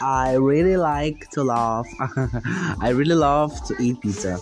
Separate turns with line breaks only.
I really like to laugh. I really love to eat pizza.